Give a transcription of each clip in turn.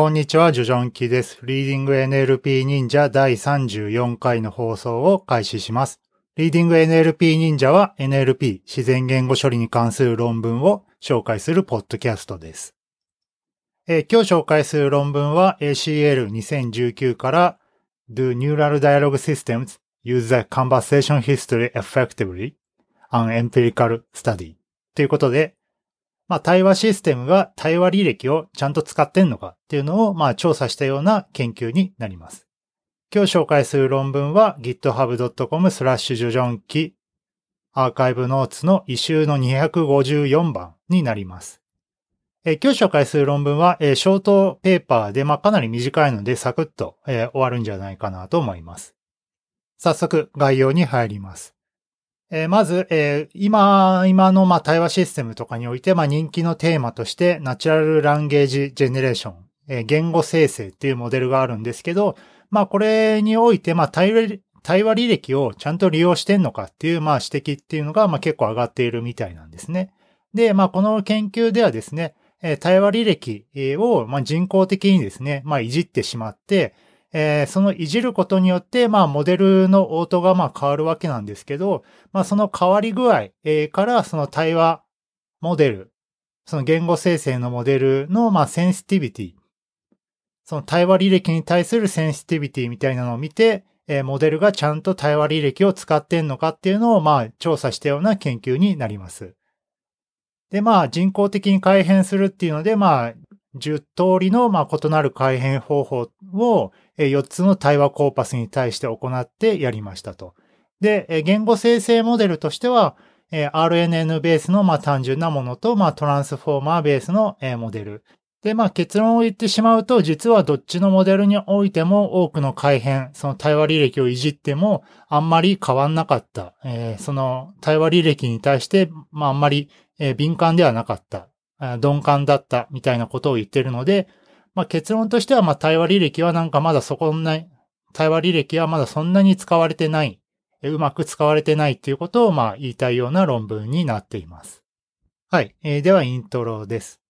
こんにちは、ジョジョンキです。リーディング NLP 忍者第34回の放送を開始します。リーディング NLP 忍者は NLP 自然言語処理に関する論文を紹介するポッドキャストです。えー、今日紹介する論文は ACL2019 から Do Neural Dialogue Systems Use the Conversation History Effectively an Empirical Study ということで、まあ、対話システムが対話履歴をちゃんと使ってんのかっていうのを、まあ、調査したような研究になります。今日紹介する論文は github.com スラッシュジョジョンキアーカイブノーツの異臭の254番になります。今日紹介する論文は、ショートペーパーで、まあ、かなり短いのでサクッと、え終わるんじゃないかなと思います。早速概要に入ります。えー、まず、えー、今、今の、まあ、対話システムとかにおいて、まあ、人気のテーマとして、ナチュラルランゲージジェネレーション、えー、言語生成っていうモデルがあるんですけど、まあ、これにおいて、まあ、対話、対話履歴をちゃんと利用してんのかっていう、まあ、指摘っていうのが、まあ、結構上がっているみたいなんですね。で、まあ、この研究ではですね、対話履歴を、ま、人工的にですね、まあ、いじってしまって、えー、そのいじることによって、まあ、モデルの応答がまあ変わるわけなんですけど、まあ、その変わり具合、えー、から、その対話モデル、その言語生成のモデルの、まあ、センシティビティ、その対話履歴に対するセンシティビティみたいなのを見て、えー、モデルがちゃんと対話履歴を使ってんのかっていうのを、まあ、調査したような研究になります。で、まあ、人工的に改変するっていうので、まあ、10通りの、まあ、異なる改変方法を、4つの対話コーパスに対して行ってやりましたと。で、言語生成モデルとしては、RNN ベースのま単純なものと、ま、トランスフォーマーベースのモデル。で、まあ結論を言ってしまうと、実はどっちのモデルにおいても多くの改変、その対話履歴をいじってもあんまり変わんなかった。えー、その対話履歴に対して、まああんまり、敏感ではなかった。鈍感だったみたいなことを言ってるので、まあ、結論としては、まあ、対話履歴はなんかまだそこんな、対話履歴はまだそんなに使われてない、うまく使われてないっていうことを、まあ、言いたいような論文になっています。はい。えー、では、イントロです。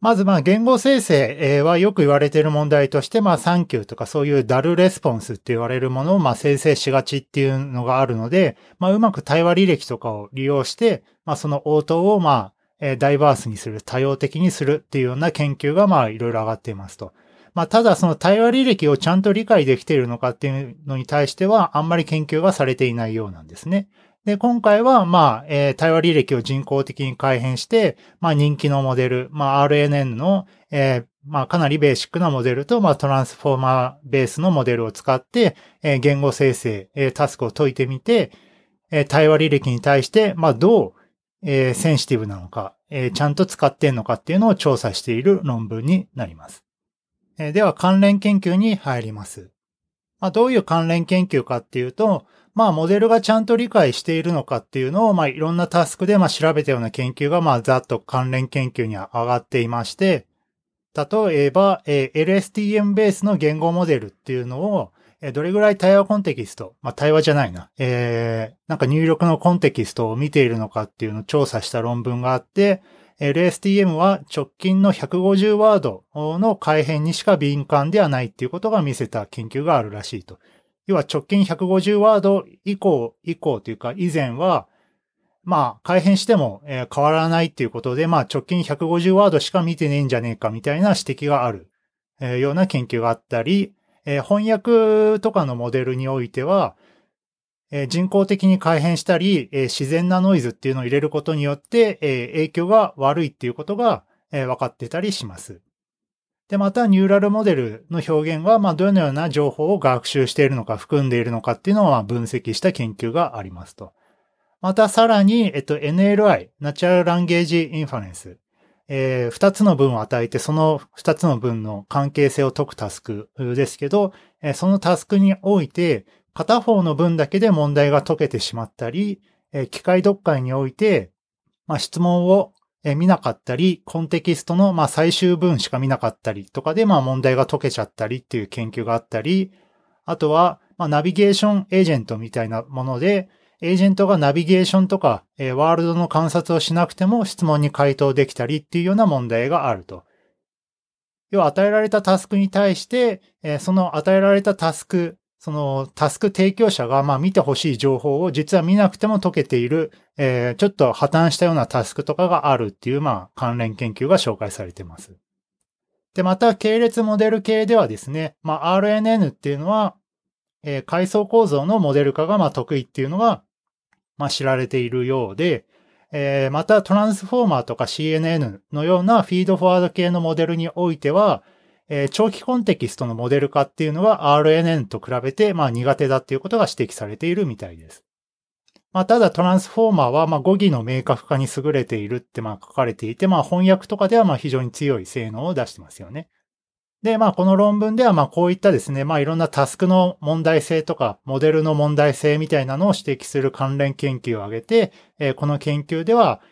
まず、まあ、言語生成はよく言われている問題として、まあ、サンキューとかそういうダルレスポンスって言われるものを、まあ、生成しがちっていうのがあるので、まあ、うまく対話履歴とかを利用して、まあ、その応答を、まあ、えダイバースにする、多様的にするっていうような研究がまあいろいろ上がっていますと。まあただその対話履歴をちゃんと理解できているのかっていうのに対してはあんまり研究がされていないようなんですね。で、今回は、まあ、えー、対話履歴を人工的に改変して、まあ、人気のモデル、まあ、RNN の、えー、まあ、かなりベーシックなモデルと、まあ、トランスフォーマーベースのモデルを使って、えー、言語生成、えー、タスクを解いてみて、えー、対話履歴に対して、まあ、どう、えー、センシティブなのか、えー、ちゃんと使ってんのかっていうのを調査している論文になります。えー、では関連研究に入ります。まあ、どういう関連研究かっていうと、まあ、モデルがちゃんと理解しているのかっていうのを、まあ、いろんなタスクで、まあ、調べたような研究が、まあ、ざっと関連研究には上がっていまして、例えば、えー、LSTM ベースの言語モデルっていうのを、どれぐらい対話コンテキスト、まあ、対話じゃないな、えー、なんか入力のコンテキストを見ているのかっていうのを調査した論文があって、LSTM は直近の150ワードの改変にしか敏感ではないっていうことが見せた研究があるらしいと。要は直近150ワード以降、以降というか以前は、まあ改変しても変わらないっていうことで、まあ直近150ワードしか見てねえんじゃねえかみたいな指摘があるような研究があったり、えー、翻訳とかのモデルにおいては、えー、人工的に改変したり、えー、自然なノイズっていうのを入れることによって、え影響が悪いっていうことが、え分かってたりします。で、また、ニューラルモデルの表現は、まあ、どのような情報を学習しているのか、含んでいるのかっていうのを分析した研究がありますと。また、さらに、えっと、NLI、ナチュラルランゲージインファレンス。えー、二つの文を与えて、その二つの文の関係性を解くタスクですけど、えー、そのタスクにおいて、片方の文だけで問題が解けてしまったり、えー、機械読解において、まあ、質問を見なかったり、コンテキストのまあ最終文しか見なかったりとかでまあ問題が解けちゃったりっていう研究があったり、あとはまあナビゲーションエージェントみたいなもので、エージェントがナビゲーションとか、え、ワールドの観察をしなくても質問に回答できたりっていうような問題があると。要は与えられたタスクに対して、え、その与えられたタスク、そのタスク提供者がまあ見てほしい情報を実は見なくても解けている、え、ちょっと破綻したようなタスクとかがあるっていうまあ関連研究が紹介されています。で、また系列モデル系ではですね、まあ RNN っていうのは、えー、階層構造のモデル化がまあ得意っていうのが、まあ知られているようで、えー、またトランスフォーマーとか CNN のようなフィードフォワード系のモデルにおいては、えー、長期コンテキストのモデル化っていうのは RNN と比べて、まあ苦手だっていうことが指摘されているみたいです。まあ、ただトランスフォーマーは、まあ、語義の明確化に優れているって、まあ、書かれていて、まあ、翻訳とかでは、まあ、非常に強い性能を出してますよね。で、まあ、この論文では、まあ、こういったですね、まあ、いろんなタスクの問題性とか、モデルの問題性みたいなのを指摘する関連研究を挙げて、えー、この研究では、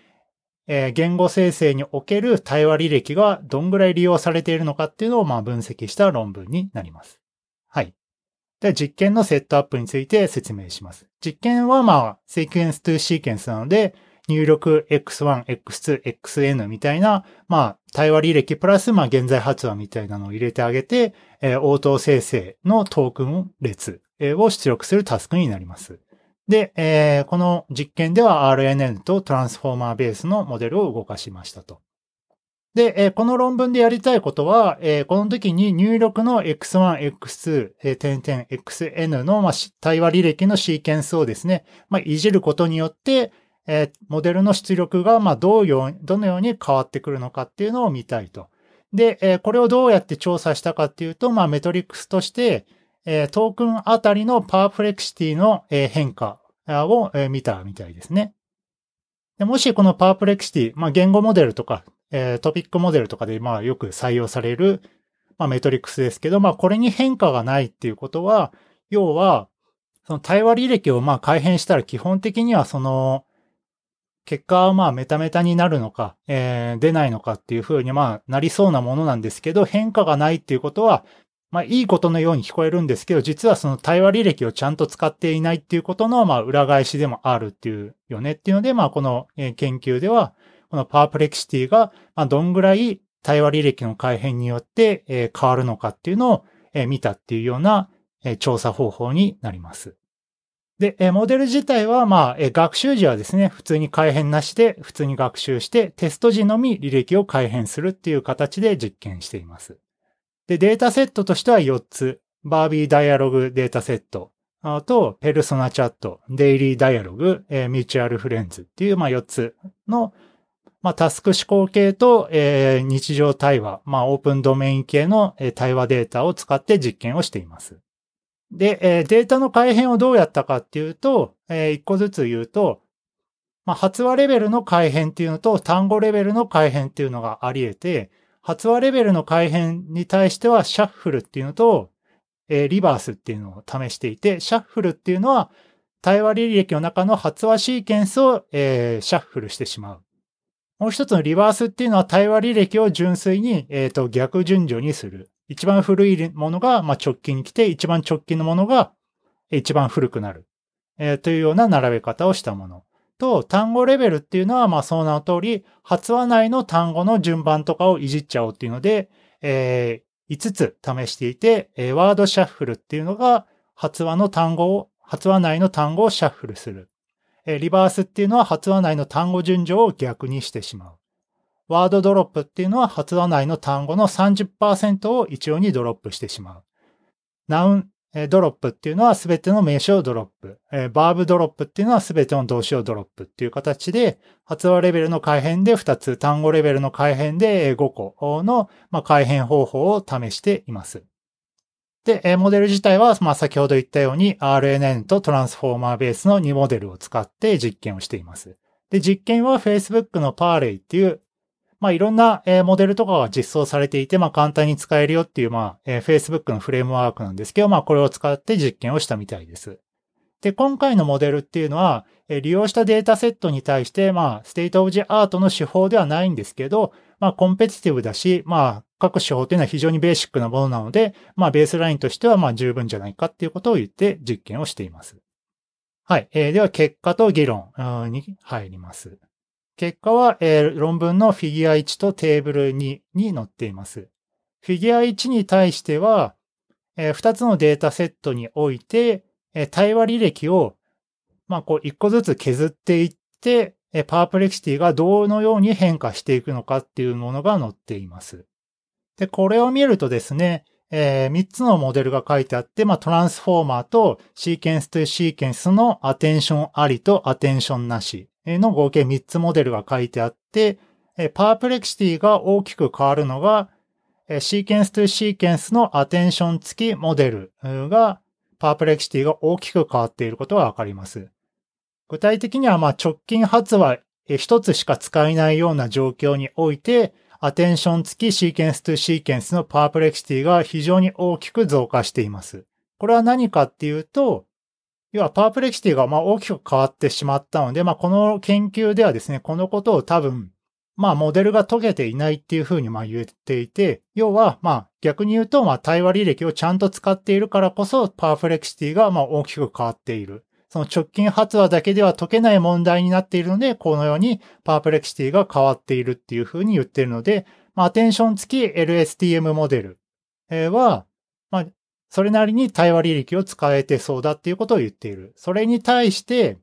えー、言語生成における対話履歴がどんぐらい利用されているのかっていうのを、まあ、分析した論文になります。はい。で、実験のセットアップについて説明します。実験は、まあ、セクエンス2シーケンスなので、入力 X1、X2、XN みたいな、まあ、対話履歴プラス、まあ、現在発話みたいなのを入れてあげて、えー、応答生成のトークン列を出力するタスクになります。で、えー、この実験では RNN とトランスフォーマーベースのモデルを動かしましたと。で、えー、この論文でやりたいことは、えー、この時に入力の X1、X2、え点々 XN の、まあ、対話履歴のシーケンスをですね、まあ、いじることによって、え、モデルの出力が、ま、どうよう、どのように変わってくるのかっていうのを見たいと。で、え、これをどうやって調査したかっていうと、まあ、メトリックスとして、え、トークンあたりのパープレクシティの、え、変化を、え、見たみたいですね。でもしこのパープレクシティ、まあ、言語モデルとか、え、トピックモデルとかで、まあ、よく採用される、まあ、メトリックスですけど、まあ、これに変化がないっていうことは、要は、その対話履歴をまあ改変したら基本的にはその結果はまあメタメタになるのか、えー、出ないのかっていう風にまあなりそうなものなんですけど、変化がないっていうことは、まあいいことのように聞こえるんですけど、実はその対話履歴をちゃんと使っていないっていうことのまあ裏返しでもあるっていうよねっていうので、まあこの研究では、このパープレキシティがまあどんぐらい対話履歴の改変によって変わるのかっていうのを見たっていうような調査方法になります。で、モデル自体は、まあ、学習時はですね、普通に改変なしで、普通に学習して、テスト時のみ履歴を改変するっていう形で実験しています。で、データセットとしては4つ。バービーダイアログデータセット。あと、ペルソナチャット、デイリーダイアログ、えー、ミューチュアルフレンズっていう、まあ4つの、まあタスク思考系と、えー、日常対話、まあオープンドメイン系の、対話データを使って実験をしています。で、えー、データの改変をどうやったかっていうと、えー、一個ずつ言うと、まあ、発話レベルの改変っていうのと単語レベルの改変っていうのがあり得て、発話レベルの改変に対してはシャッフルっていうのと、えー、リバースっていうのを試していて、シャッフルっていうのは対話履歴の中の発話シーケンスを、えー、シャッフルしてしまう。もう一つのリバースっていうのは対話履歴を純粋に、えーと逆順序にする。一番古いものが、ま直近に来て、一番直近のものが一番古くなる。えー、というような並べ方をしたもの。と、単語レベルっていうのは、まあ、その名の通り、発話内の単語の順番とかをいじっちゃおうっていうので、えー、5つ試していて、えー、ワードシャッフルっていうのが、発話の単語を、発話内の単語をシャッフルする。えー、リバースっていうのは発話内の単語順序を逆にしてしまう。ワードドロップっていうのは発話内の単語の30%を一応にドロップしてしまう。Noun Drop っていうのはすべての名詞をドロップ。 Verb Drop っていうのはすべての動詞をドロップっていう形で、発話レベルの改変で2つ、単語レベルの改変で5個の改変方法を試しています。で、モデル自体は、ま、先ほど言ったように RNN と Transformer ベースの2モデルを使って実験をしています。で、実験は Facebook の ParlAI っていうまあいろんな、えモデルとかが実装されていて、まあ簡単に使えるよっていう、まあ、え Facebook のフレームワークなんですけど、まあこれを使って実験をしたみたいです。で、今回のモデルっていうのは、え利用したデータセットに対して、まあ、 state of the art の手法ではないんですけど、まあ、 competitive だし、まあ、各手法というのは非常にベーシックなものなので、まあ、ベースラインとしては、まあ、十分じゃないかっていうことを言って実験をしています。はい。えー、では、結果と議論に入ります。結果は、えー、論文のフィギュア1と Table 2に載っています。フィギュア1に対しては、えー、2つのデータセットにおいて、えー、対話履歴を、まあ、こう、1個ずつ削っていって、えー、パープレキシティがどのように変化していくのかっていうものが載っています。で、これを見るとですね、えー、3つのモデルが書いてあって、まあ、トランスフォーマーとシーケンスとシーケンスのアテンションありとアテンションなしの合計3つモデルが書いてあって、パープレキシティが大きく変わるのが、シーケンスとシーケンスのアテンション付きモデルが、パープレキシティが大きく変わっていることがわかります。具体的には、ま直近発は一つしか使えないような状況において、アテンション付きシーケンスとシーケンスのパープレキシティが非常に大きく増加しています。これは何かっていうと、要はパープレキシティがま大きく変わってしまったので、まあ、この研究ではですね、このことを多分まあ、モデルが解けていないっていうふうにまあ言っていて、要は、まあ、逆に言うと、まあ、対話履歴をちゃんと使っているからこそ、パーフレキシティがまあ大きく変わっている。その直近発話だけでは解けない問題になっているので、このようにパーフレキシティが変わっているっていうふうに言っているので、まあ、アテンション付き LSTM モデルは、まあ、それなりに対話履歴を使えてそうだっていうことを言っている。それに対して、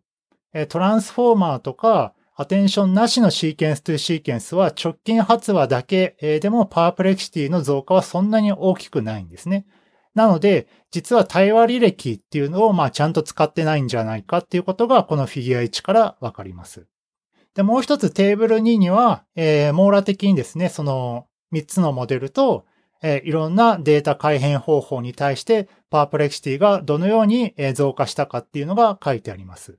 トランスフォーマーとか、アテンションなしのシーケンスというシーケンスは直近発話だけでもパープレキシティの増加はそんなに大きくないんですね。なので、実は対話履歴っていうのをまあちゃんと使ってないんじゃないかっていうことがこのフィギュア1からわかります。で、もう一つテーブル2には、えー、網羅的にですね、その3つのモデルと、えー、いろんなデータ改変方法に対してパープレキシティがどのように増加したかっていうのが書いてあります。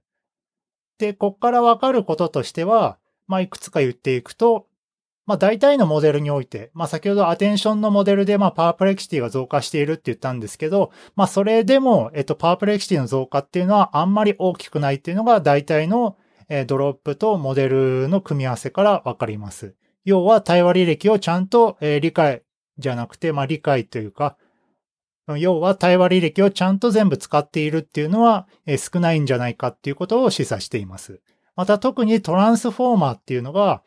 で、こっからわかることとしては、まあ、いくつか言っていくと、まあ、大体のモデルにおいて、まあ、先ほどアテンションのモデルで、まあ、パープレキシティが増加しているって言ったんですけど、まあ、それでも、えっと、パープレキシティの増加っていうのはあんまり大きくないっていうのが大体の、えドロップとモデルの組み合わせからわかります。要は、対話履歴をちゃんと、え理解じゃなくて、まあ、理解というか、要は対話履歴をちゃんと全部使っているっていうのは少ないんじゃないかっていうことを示唆しています。また特に Transformer っていうのが、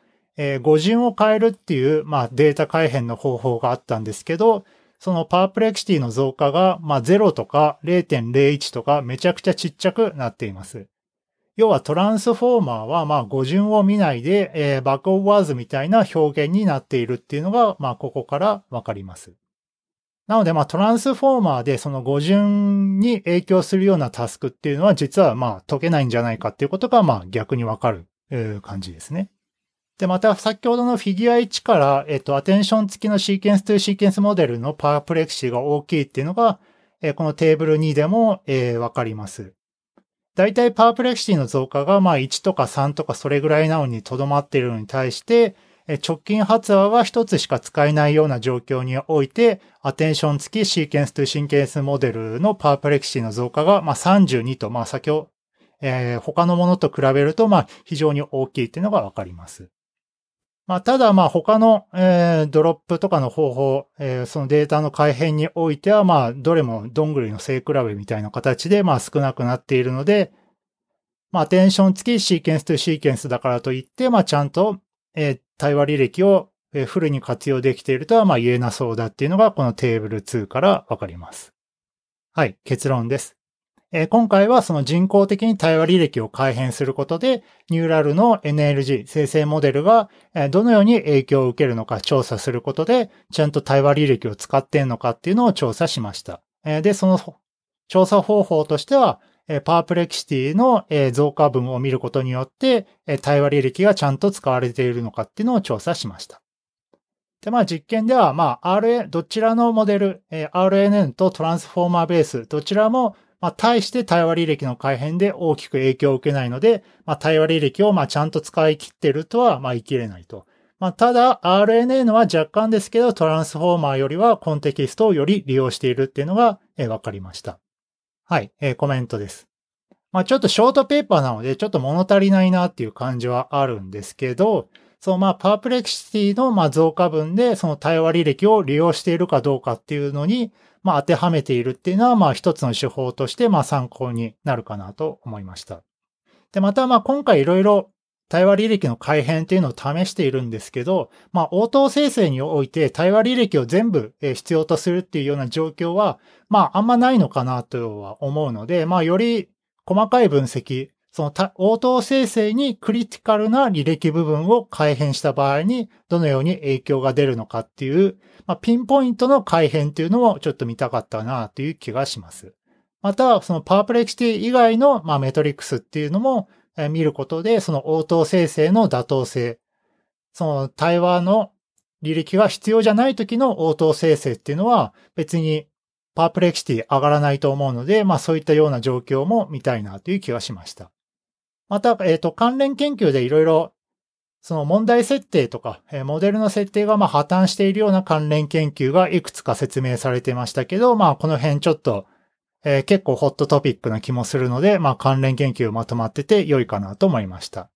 語順を変えるっていう、まあ、データ改変の方法があったんですけど、その perplexity の増加が、まあ、0とか0.01とかめちゃくちゃちっちゃくなっています。要は Transformer は、まあ、語順を見ないで、えー、バックオブワーズみたいな表現になっているっていうのが、まあ、ここからわかります。なので、まあ、トランスフォーマーでその語順に影響するようなタスクっていうのは実はまあ解けないんじゃないかっていうことがまあ逆にわかる感じですね。で、また先ほどのフィギュア1から、えっと、アテンション付きのシーケンスというシーケンスモデルのパープレクシーが大きいっていうのが、えこのテーブル2でも、えー、わかります。大体パープレクシティの増加がまあ1とか3とかそれぐらいなのにとどまっているのに対して、直近発話は1つしか使えないような状況において、アテンション付きシーケンスとシンケンスモデルのパープレクシティの増加が、まあ、32と、まあ、先ほど、えー、他のものと比べると、まあ、非常に大きいっていうのがわかります。まあ、ただ、まあ、他の、えー、ドロップとかの方法、えー、そのデータの改変においては、まあ、どれもどんぐりの背比べみたいな形で、まあ、少なくなっているので、まあ、アテンション付きシーケンスとシーケンスだからといって、まあ、ちゃんと、えー、対話履歴をフルに活用できているとはまあ言えなそうだっていうのがこのテーブル2からわかります。はい、結論です。今回はその人工的に対話履歴を改変することで、ニューラルの NLG 生成モデルがどのように影響を受けるのか調査することで、ちゃんと対話履歴を使っているのかっていうのを調査しました。で、その調査方法としては、パープレキシティの増加分を見ることによって、対話履歴がちゃんと使われているのかっていうのを調査しました。で、まあ実験では、まあ RA、どちらのモデル、RNN とトランスフォーマーベース、どちらも、まあ対して対話履歴の改変で大きく影響を受けないので、まあ対話履歴をまあちゃんと使い切ってるとは、まあ言い切れないと。まあただ RNN は若干ですけど、トランスフォーマーよりはコンテキストをより利用しているっていうのがわかりました。はい、えー、コメントです。まあちょっとショートペーパーなのでちょっと物足りないなっていう感じはあるんですけど、そのまあパープレキシティのまあ増加分でその対話履歴を利用しているかどうかっていうのにまあ当てはめているっていうのはまあ一つの手法としてまあ参考になるかなと思いました。で、またまあ今回いろいろ対話履歴の改変っていうのを試しているんですけど、まあ、応答生成において対話履歴を全部必要とするっていうような状況は、まあ、あんまないのかなとは思うので、まあ、より細かい分析、その応答生成にクリティカルな履歴部分を改変した場合に、どのように影響が出るのかっていう、まあ、ピンポイントの改変っていうのをちょっと見たかったなという気がします。また、そのパープレキシティ以外の、まあ、メトリックスっていうのも、見ることで、その応答生成の妥当性、その対話の履歴が必要じゃない時の応答生成っていうのは別にパープレキシティ上がらないと思うので、まあそういったような状況も見たいなという気がしました。また、えっ、ー、と、関連研究でいろいろその問題設定とかえ、モデルの設定がまあ破綻しているような関連研究がいくつか説明されてましたけど、まあこの辺ちょっとえー、結構ホットトピックな気もするので、まあ関連研究まとまってて良いかなと思いました。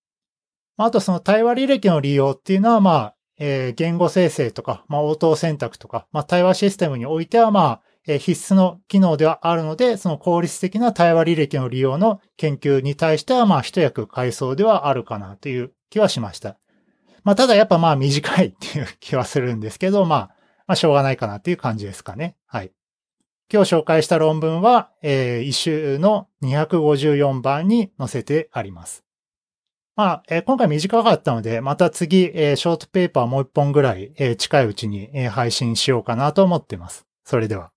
あとその対話履歴の利用っていうのは、まあ、えー、言語生成とか、まあ応答選択とか、まあ対話システムにおいては、まあ、え、必須の機能ではあるので、その効率的な対話履歴の利用の研究に対しては、まあ一役買いそうではあるかなという気はしました。まあただやっぱまあ短いっていう気はするんですけど、まあ、まあしょうがないかなっていう感じですかね。はい。今日紹介した論文は、えー、一週の254番に載せてあります。まあ、えー、今回短かったので、また次、えー、ショートペーパーもう一本ぐらい、えー、近いうちに、えー、配信しようかなと思っています。それでは。